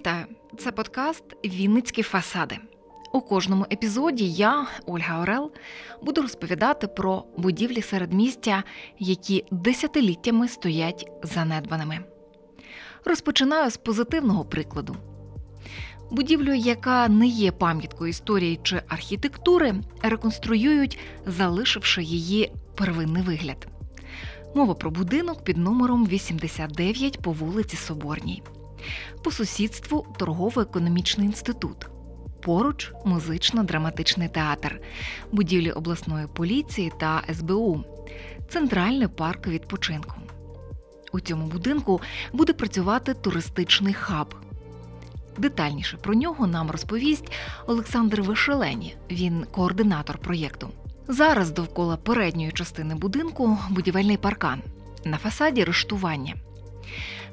Вітаю! Це подкаст Вінницькі фасади. У кожному епізоді я, Ольга Орел, буду розповідати про будівлі середмістя, які десятиліттями стоять занедбаними. Розпочинаю з позитивного прикладу. Будівлю, яка не є пам'яткою історії чи архітектури, реконструюють, залишивши її первинний вигляд. Мова про будинок під номером 89 по вулиці Соборній. По сусідству торгово-економічний інститут. Поруч музично-драматичний театр, будівлі обласної поліції та СБУ, центральний парк відпочинку. У цьому будинку буде працювати туристичний хаб. Детальніше про нього нам розповість Олександр Вишелені. Він координатор проєкту. Зараз довкола передньої частини будинку будівельний паркан. На фасаді рештування.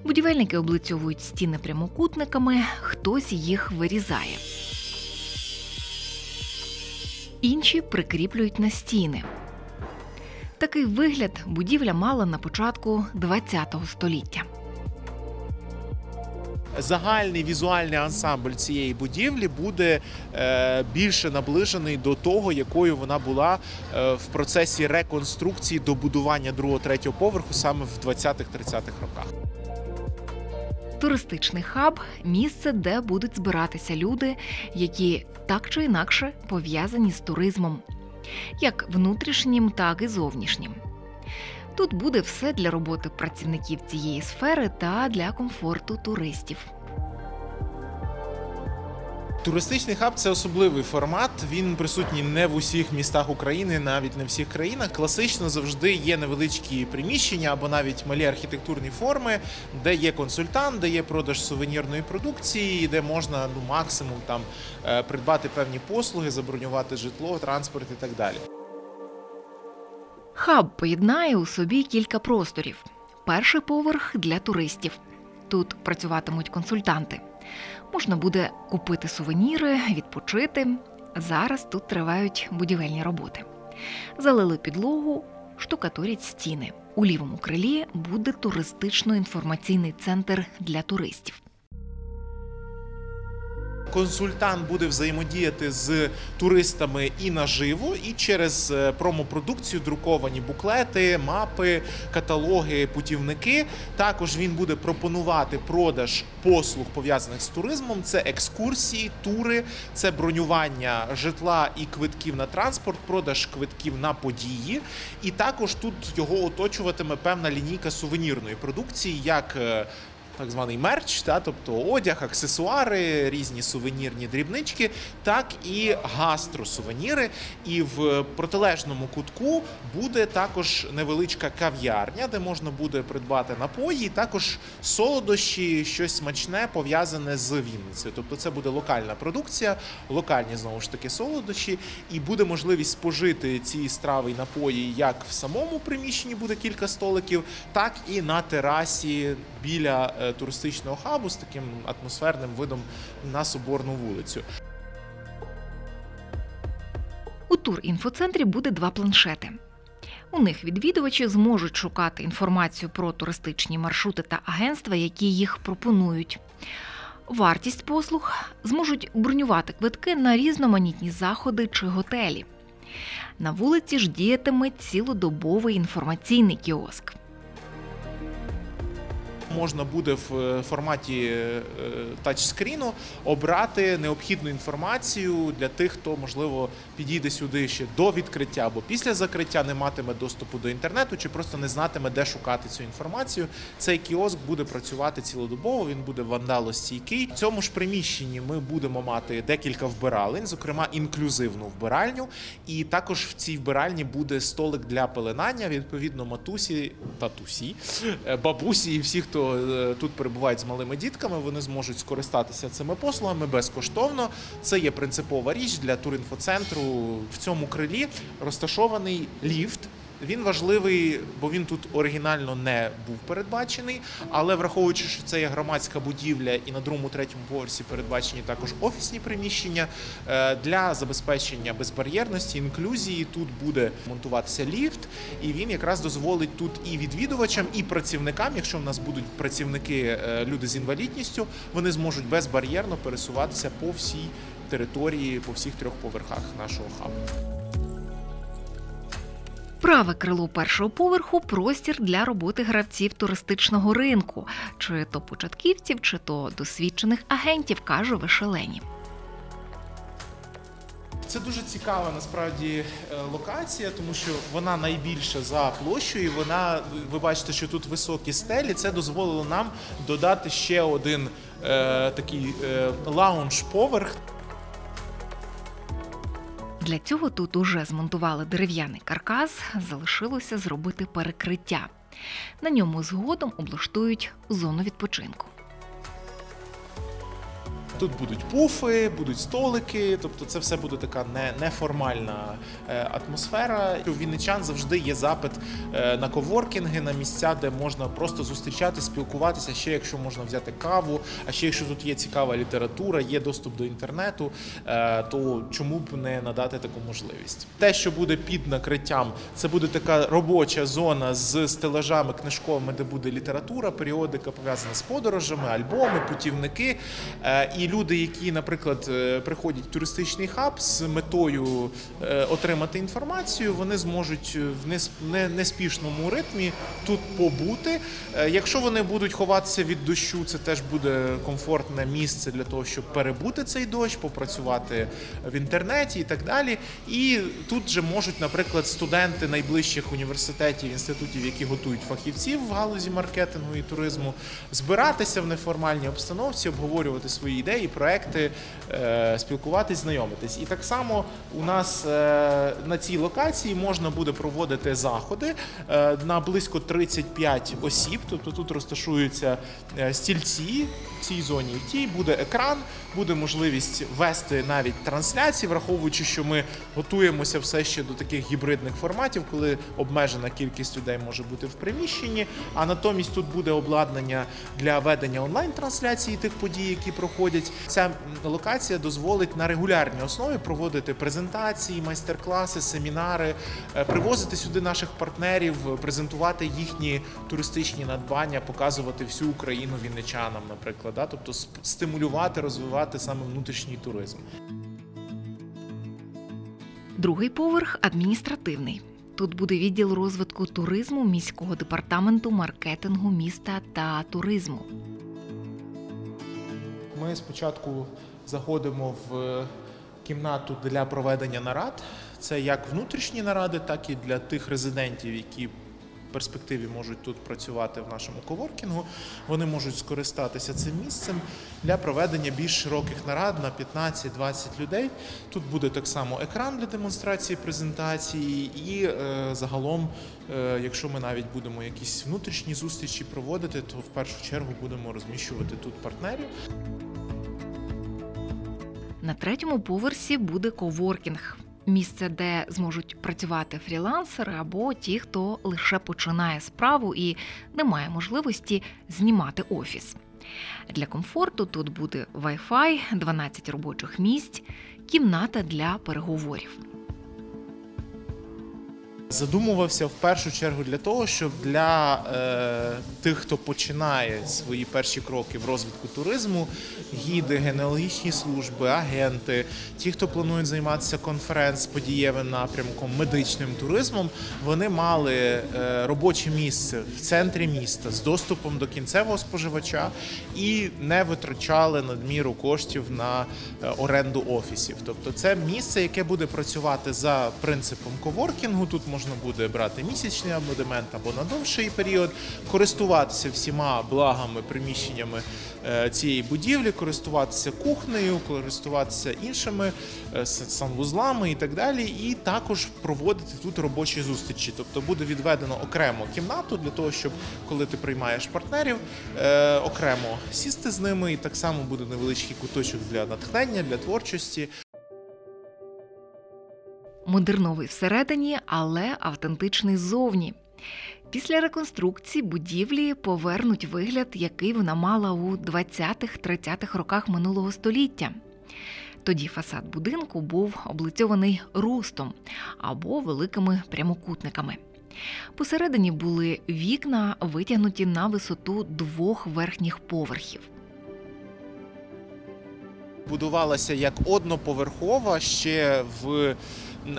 Будівельники облицьовують стіни прямокутниками, хтось їх вирізає. Інші прикріплюють на стіни. Такий вигляд будівля мала на початку ХХ століття. Загальний візуальний ансамбль цієї будівлі буде е, більше наближений до того, якою вона була е, в процесі реконструкції добудування другого третього поверху саме в 20-30-х роках. Туристичний хаб місце, де будуть збиратися люди, які так чи інакше пов'язані з туризмом, як внутрішнім, так і зовнішнім. Тут буде все для роботи працівників цієї сфери та для комфорту туристів. Туристичний хаб це особливий формат. Він присутній не в усіх містах України, навіть не в всіх країнах. Класично завжди є невеличкі приміщення або навіть малі архітектурні форми, де є консультант, де є продаж сувенірної продукції, де можна ну максимум там е, придбати певні послуги, забронювати житло, транспорт і так далі. Хаб поєднає у собі кілька просторів. Перший поверх для туристів. Тут працюватимуть консультанти. Можна буде купити сувеніри, відпочити. Зараз тут тривають будівельні роботи. Залили підлогу, штукатурять стіни. У лівому крилі буде туристично-інформаційний центр для туристів. Консультант буде взаємодіяти з туристами і наживо, і через е, промопродукцію друковані буклети, мапи, каталоги, путівники. Також він буде пропонувати продаж послуг пов'язаних з туризмом. Це екскурсії, тури, це бронювання житла і квитків на транспорт, продаж квитків на події. І також тут його оточуватиме певна лінійка сувенірної продукції, як е, так званий мерч, та, тобто одяг, аксесуари, різні сувенірні дрібнички, так і гастросувеніри. І в протилежному кутку буде також невеличка кав'ярня, де можна буде придбати напої, також солодощі, щось смачне пов'язане з Вінницею. Тобто це буде локальна продукція, локальні знову ж таки солодощі, і буде можливість спожити ці страви і напої як в самому приміщенні буде кілька столиків, так і на терасі біля е, туристичного хабу з таким атмосферним видом на соборну вулицю. У турінфоцентрі буде два планшети. У них відвідувачі зможуть шукати інформацію про туристичні маршрути та агентства, які їх пропонують. Вартість послуг зможуть бронювати квитки на різноманітні заходи чи готелі. На вулиці ж діятиме цілодобовий інформаційний кіоск. Можна буде в е, форматі е, тачскріну обрати необхідну інформацію для тих, хто можливо підійде сюди ще до відкриття або після закриття, не матиме доступу до інтернету, чи просто не знатиме, де шукати цю інформацію. Цей кіоск буде працювати цілодобово. Він буде вандалостійкий. В цьому ж приміщенні ми будемо мати декілька вбиралень, зокрема інклюзивну вбиральню. І також в цій вбиральні буде столик для пеленання. Відповідно, матусі, татусі, е, бабусі і всі, хто е, тут перебувають з малими дітками, вони зможуть скористатися цими послугами безкоштовно. Це є принципова річ для турінфоцентру. В цьому крилі розташований ліфт. Він важливий, бо він тут оригінально не був передбачений. Але враховуючи, що це є громадська будівля, і на другому, третьому поверсі передбачені також офісні приміщення е, для забезпечення безбар'єрності, інклюзії. Тут буде монтуватися ліфт, і він якраз дозволить тут і відвідувачам, і працівникам, якщо в нас будуть працівники, е, люди з інвалідністю, вони зможуть безбар'єрно пересуватися по всій території, по всіх трьох поверхах нашого хабу. Праве крило першого поверху простір для роботи гравців туристичного ринку, чи то початківців, чи то досвідчених агентів, каже Вишелені. Це дуже цікава насправді е, локація, тому що вона найбільша за площею. Вона ви бачите, що тут високі стелі. Це дозволило нам додати ще один е, такий е, лаунж-поверх. Для цього тут уже змонтували дерев'яний каркас, залишилося зробити перекриття. На ньому згодом облаштують зону відпочинку. Тут будуть пуфи, будуть столики, тобто це все буде така не, неформальна е, атмосфера. У вінничан завжди є запит е, на коворкінги, на місця, де можна просто зустрічати, спілкуватися. Ще якщо можна взяти каву, а ще якщо тут є цікава література, є доступ до інтернету, е, то чому б не надати таку можливість? Те, що буде під накриттям, це буде така робоча зона з стелажами книжковими, де буде література, періодика пов'язана з подорожами, альбоми, путівники. Е, Люди, які, наприклад, е, приходять в туристичний хаб з метою е, отримати інформацію, вони зможуть в неспішному ритмі тут побути. Е, Якщо вони будуть ховатися від дощу, це теж буде комфортне місце для того, щоб перебути цей дощ, попрацювати в інтернеті і так далі. І тут же можуть, наприклад, студенти найближчих університетів, інститутів, які готують фахівців в галузі маркетингу і туризму, збиратися в неформальній обстановці, обговорювати свої ідеї, проекти, е, спілкуватись, знайомитись. І так само у нас е, на цій локації можна буде проводити заходи е, на близько 35 осіб. Тобто тут розташуються стільці в цій зоні. В тій буде екран, буде можливість вести навіть трансляції, враховуючи, що ми готуємося все ще до таких гібридних форматів, коли обмежена кількість людей може бути в приміщенні. А натомість тут буде обладнання для ведення онлайн-трансляції тих подій, які проходять. Ця локація дозволить на регулярній основі проводити презентації, майстер-класи, семінари, е, привозити сюди наших партнерів, презентувати їхні туристичні надбання, показувати всю Україну вінничанам, наприклад, да? тобто стимулювати, розвивати саме внутрішній туризм. Другий поверх адміністративний. Тут буде відділ розвитку туризму міського департаменту маркетингу міста та туризму. Ми спочатку заходимо в е, кімнату для проведення нарад. Це як внутрішні наради, так і для тих резидентів, які в перспективі можуть тут працювати в нашому коворкінгу. Вони можуть скористатися цим місцем для проведення більш широких нарад на 15-20 людей. Тут буде так само екран для демонстрації презентації, і е, загалом, е, якщо ми навіть будемо якісь внутрішні зустрічі проводити, то в першу чергу будемо розміщувати тут партнерів. На третьому поверсі буде коворкінг. Місце, де зможуть працювати фрілансери або ті, хто лише починає справу і не має можливості знімати офіс. Для комфорту тут буде Wi-Fi, 12 робочих місць, кімната для переговорів. Задумувався в першу чергу для того, щоб для е, тих, хто починає свої перші кроки в розвитку туризму, гіди, генеалогічні служби, агенти, ті, хто планують займатися конференц-подієвим напрямком, медичним туризмом, вони мали е, робоче місце в центрі міста з доступом до кінцевого споживача і не витрачали надміру коштів на е, оренду офісів. Тобто, це місце, яке буде працювати за принципом коворкінгу. Тут можна буде брати місячний абонемент або на довший період, користуватися всіма благами, приміщеннями е, цієї будівлі, користуватися кухнею, користуватися іншими е, санвузлами і так далі, і також проводити тут робочі зустрічі. Тобто буде відведено окремо кімнату для того, щоб коли ти приймаєш партнерів, е, окремо сісти з ними, і так само буде невеличкий куточок для натхнення, для творчості. Модерновий всередині, але автентичний ззовні. Після реконструкції будівлі повернуть вигляд, який вона мала у 20-30-х роках минулого століття. Тоді фасад будинку був облицьований рустом або великими прямокутниками. Посередині були вікна, витягнуті на висоту двох верхніх поверхів. Будувалася як одноповерхова ще в,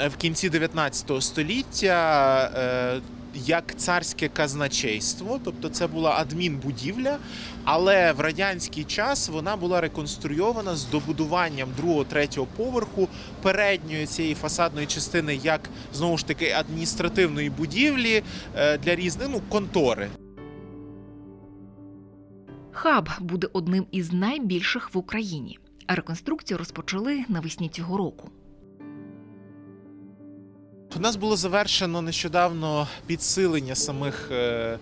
в кінці 19 століття. е, Як царське казначейство, тобто це була адмінбудівля, але в радянський час вона була реконструйована з добудуванням другого третього поверху передньої цієї фасадної частини, як знову ж таки адміністративної будівлі е, для різних ну, контори. Хаб буде одним із найбільших в Україні. А Реконструкцію розпочали навесні цього року. У нас було завершено нещодавно підсилення самих е,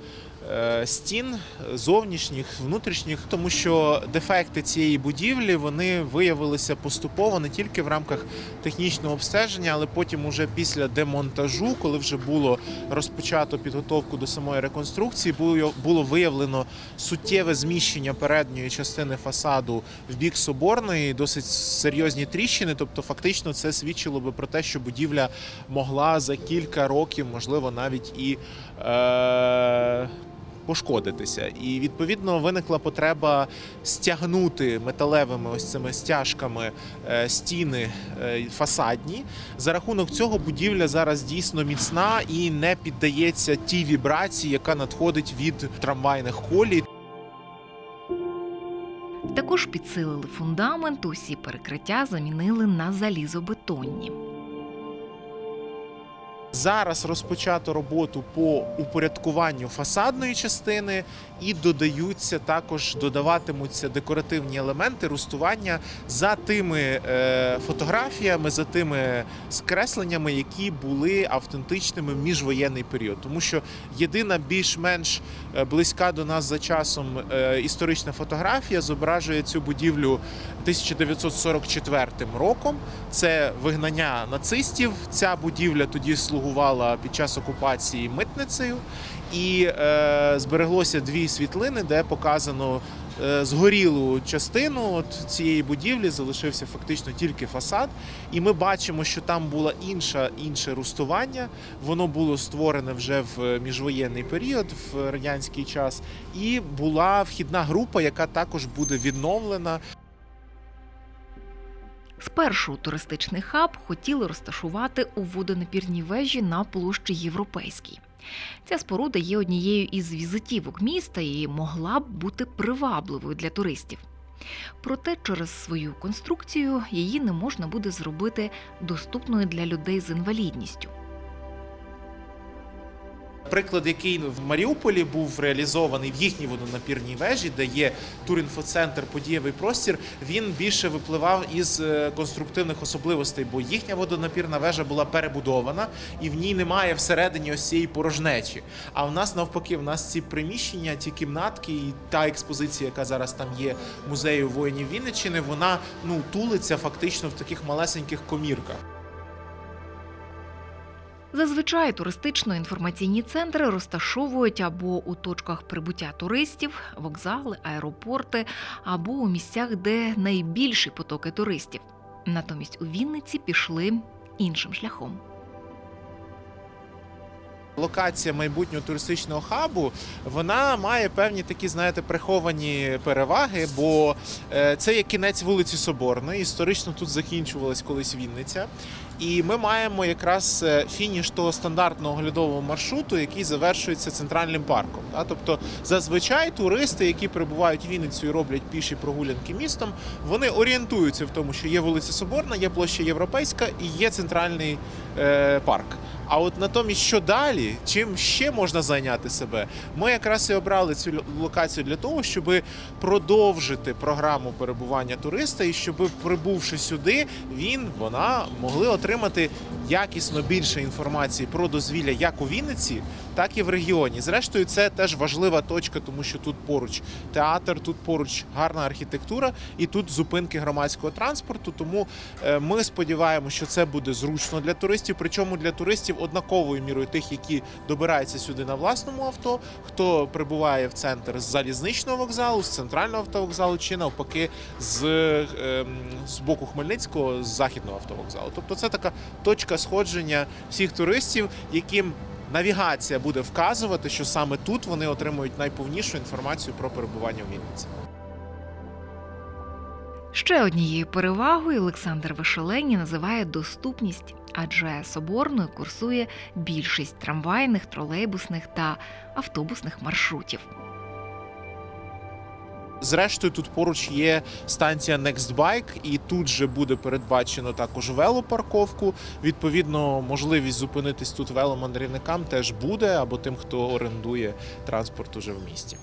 стін зовнішніх, внутрішніх, тому що дефекти цієї будівлі вони виявилися поступово не тільки в рамках технічного обстеження, але потім, уже після демонтажу, коли вже було розпочато підготовку до самої реконструкції, було, було виявлено суттєве зміщення передньої частини фасаду в бік соборної, досить серйозні тріщини. Тобто, фактично, це свідчило би про те, що будівля могла за кілька років, можливо, навіть і е, пошкодитися. І відповідно виникла потреба стягнути металевими ось цими стяжками е, стіни е, фасадні. За рахунок цього будівля зараз дійсно міцна і не піддається тій вібрації, яка надходить від трамвайних колій. Також підсилили фундамент, усі перекриття замінили на залізобетонні. Зараз розпочато роботу по упорядкуванню фасадної частини і додаються також додаватимуться декоративні елементи рустування за тими е, фотографіями, за тими скресленнями, які були автентичними в міжвоєнний період. Тому що єдина більш-менш е, близька до нас за часом е, історична фотографія зображує цю будівлю 1944 роком. Це вигнання нацистів. Ця будівля тоді слугувала під час окупації митницею, і е, збереглося дві світлини, де показано е, згорілу частину от цієї будівлі. Залишився фактично тільки фасад. І ми бачимо, що там було інша, інше рустування. Воно було створене вже в міжвоєнний період, в радянський час, і була вхідна група, яка також буде відновлена. Спершу туристичний хаб хотіли розташувати у водонапірній вежі на площі Європейській. Ця споруда є однією із візитівок міста і могла б бути привабливою для туристів. Проте через свою конструкцію її не можна буде зробити доступною для людей з інвалідністю. Приклад, який в Маріуполі був реалізований в їхній водонапірній вежі, де є турінфоцентр, подієвий простір, він більше випливав із е, конструктивних особливостей, бо їхня водонапірна вежа була перебудована і в ній немає всередині ось цієї порожнечі. А в нас навпаки, в нас ці приміщення, ті кімнатки і та експозиція, яка зараз там є музею воїнів Вінниччини, вона ну тулиться фактично в таких малесеньких комірках. Зазвичай туристично-інформаційні центри розташовують або у точках прибуття туристів, вокзали, аеропорти, або у місцях, де найбільші потоки туристів. Натомість у Вінниці пішли іншим шляхом. Локація майбутнього туристичного хабу вона має певні такі, знаєте, приховані переваги, бо е, це є кінець вулиці Соборної. Історично тут закінчувалась колись Вінниця. І ми маємо якраз е, фініш того стандартного оглядового маршруту, який завершується центральним парком. Тобто, зазвичай туристи, які прибувають в Вінницю і роблять піші прогулянки містом, вони орієнтуються в тому, що є вулиця Соборна, є площа Європейська і є центральний е, парк. А от натомість, що далі, чим ще можна зайняти себе? Ми якраз і обрали цю локацію для того, щоб продовжити програму перебування туриста, і щоб прибувши сюди, він вона могли отримати якісно більше інформації про дозвілля як у Вінниці, так і в регіоні. Зрештою, це теж важлива точка, тому що тут поруч театр, тут поруч гарна архітектура, і тут зупинки громадського транспорту. Тому е, ми сподіваємося, що це буде зручно для туристів. Причому для туристів однаковою мірою тих, які добираються сюди на власному авто, хто прибуває в центр з залізничного вокзалу, з центрального автовокзалу, чи навпаки з, ем, з боку Хмельницького, з західного автовокзалу. Тобто це така точка сходження всіх туристів, яким навігація буде вказувати, що саме тут вони отримують найповнішу інформацію про перебування в Вінниці. Ще однією перевагою Олександр Вишелені називає доступність, адже соборною курсує більшість трамвайних, тролейбусних та автобусних маршрутів. Зрештою, тут поруч є станція Nextbike, і тут же буде передбачено також велопарковку. Відповідно, можливість зупинитись тут веломандрівникам теж буде або тим, хто орендує транспорт уже в місті.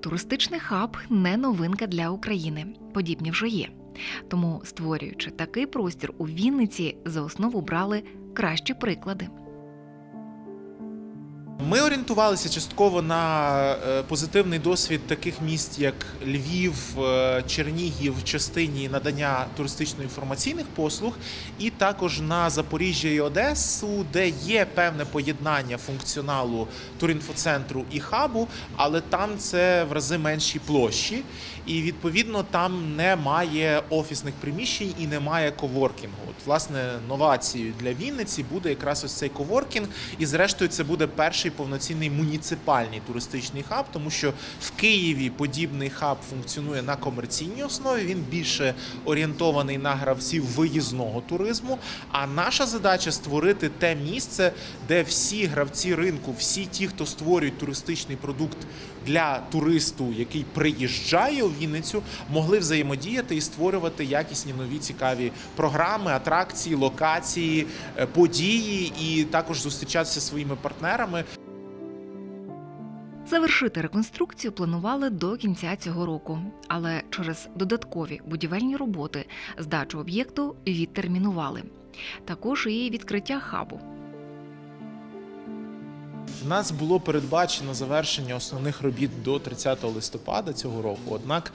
Туристичний хаб не новинка для України. Подібні вже є. Тому, створюючи такий простір у Вінниці, за основу брали кращі приклади. Ми орієнтувалися частково на е, позитивний досвід таких міст, як Львів, е, Чернігів частині надання туристично-інформаційних послуг, і також на Запоріжжя і Одесу, де є певне поєднання функціоналу турінфоцентру і хабу, але там це в рази менші площі, і відповідно там немає офісних приміщень і немає коворкінгу. От, власне, новацією для Вінниці буде якраз ось цей коворкінг, і зрештою це буде перший повноцінний муніципальний туристичний хаб, тому що в Києві подібний хаб функціонує на комерційній основі. Він більше орієнтований на гравців виїзного туризму. А наша задача створити те місце, де всі гравці ринку, всі ті, хто створюють туристичний продукт для туристу, який приїжджає у Вінницю, могли взаємодіяти і створювати якісні нові цікаві програми, атракції, локації, е, події, і також зустрічатися своїми партнерами. Завершити реконструкцію планували до кінця цього року, але через додаткові будівельні роботи здачу об'єкту відтермінували. Також і відкриття хабу. Нас було передбачено завершення основних робіт до 30 листопада цього року. Однак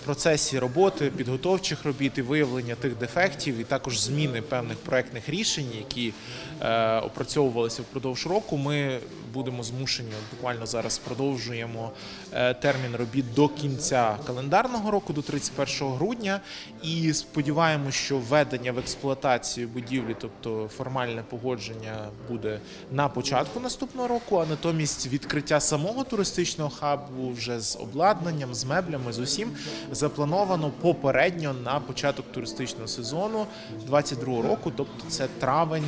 в процесі роботи, підготовчих робіт і виявлення тих дефектів, і також зміни певних проектних рішень, які е, опрацьовувалися впродовж року, ми будемо змушені буквально зараз продовжуємо е, термін робіт до кінця календарного року, до 31 грудня. І сподіваємося, що введення в експлуатацію будівлі, тобто формальне погодження, буде на початку наступного року, а натомість відкриття самого туристичного хабу вже з обладнанням, з меблями, з усім заплановано попередньо на початок туристичного сезону 22 року, тобто це травень.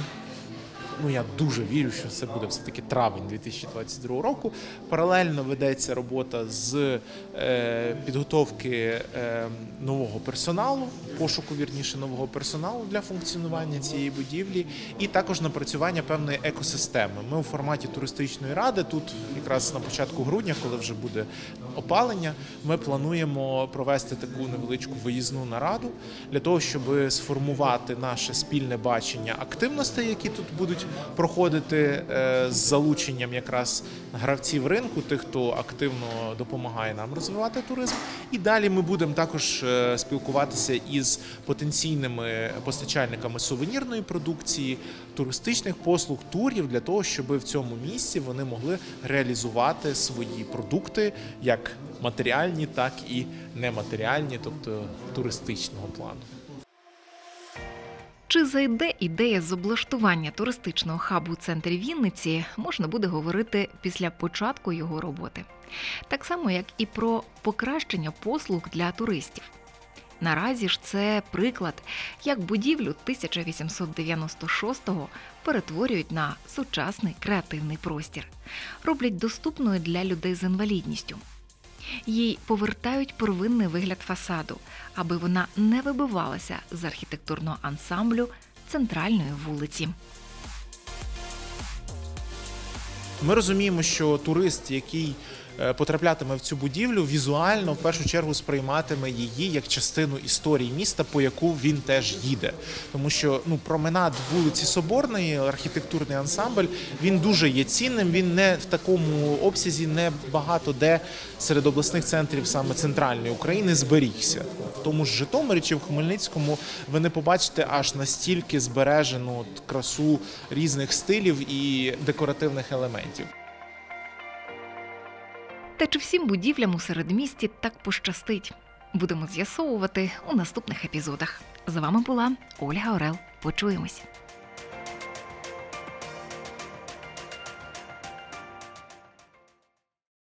Ну я дуже вірю, що це буде все таки травень 2022 року. Паралельно ведеться робота з е, підготовки е, нового персоналу, пошуку вірніше нового персоналу для функціонування цієї будівлі, і також напрацювання певної екосистеми. Ми у форматі туристичної ради тут, якраз на початку грудня, коли вже буде опалення, ми плануємо провести таку невеличку виїзну нараду для того, щоб сформувати наше спільне бачення активностей, які тут будуть проходити е, з залученням якраз гравців ринку, тих, хто активно допомагає нам розвивати туризм. І далі ми будемо також е, спілкуватися із потенційними постачальниками сувенірної продукції, туристичних послуг, турів для того, щоб в цьому місці вони могли реалізувати свої продукти як матеріальні, так і нематеріальні, тобто туристичного плану. Чи зайде ідея з облаштування туристичного хабу у центрі Вінниці, можна буде говорити після початку його роботи, так само як і про покращення послуг для туристів. Наразі ж це приклад, як будівлю 1896-го перетворюють на сучасний креативний простір, роблять доступною для людей з інвалідністю. Їй повертають первинний вигляд фасаду, аби вона не вибивалася з архітектурного ансамблю центральної вулиці. Ми розуміємо, що турист, який потраплятиме в цю будівлю, візуально в першу чергу сприйматиме її як частину історії міста, по яку він теж їде. Тому що ну променад вулиці Соборної, архітектурний ансамбль, він дуже є цінним. Він не в такому обсязі, не багато де серед обласних центрів саме центральної України зберігся. В тому ж Житомирі чи в Хмельницькому ви не побачите аж настільки збережену красу різних стилів і декоративних елементів. Та чи всім будівлям у середмісті так пощастить? Будемо з'ясовувати у наступних епізодах. З вами була Ольга Орел. Почуємось.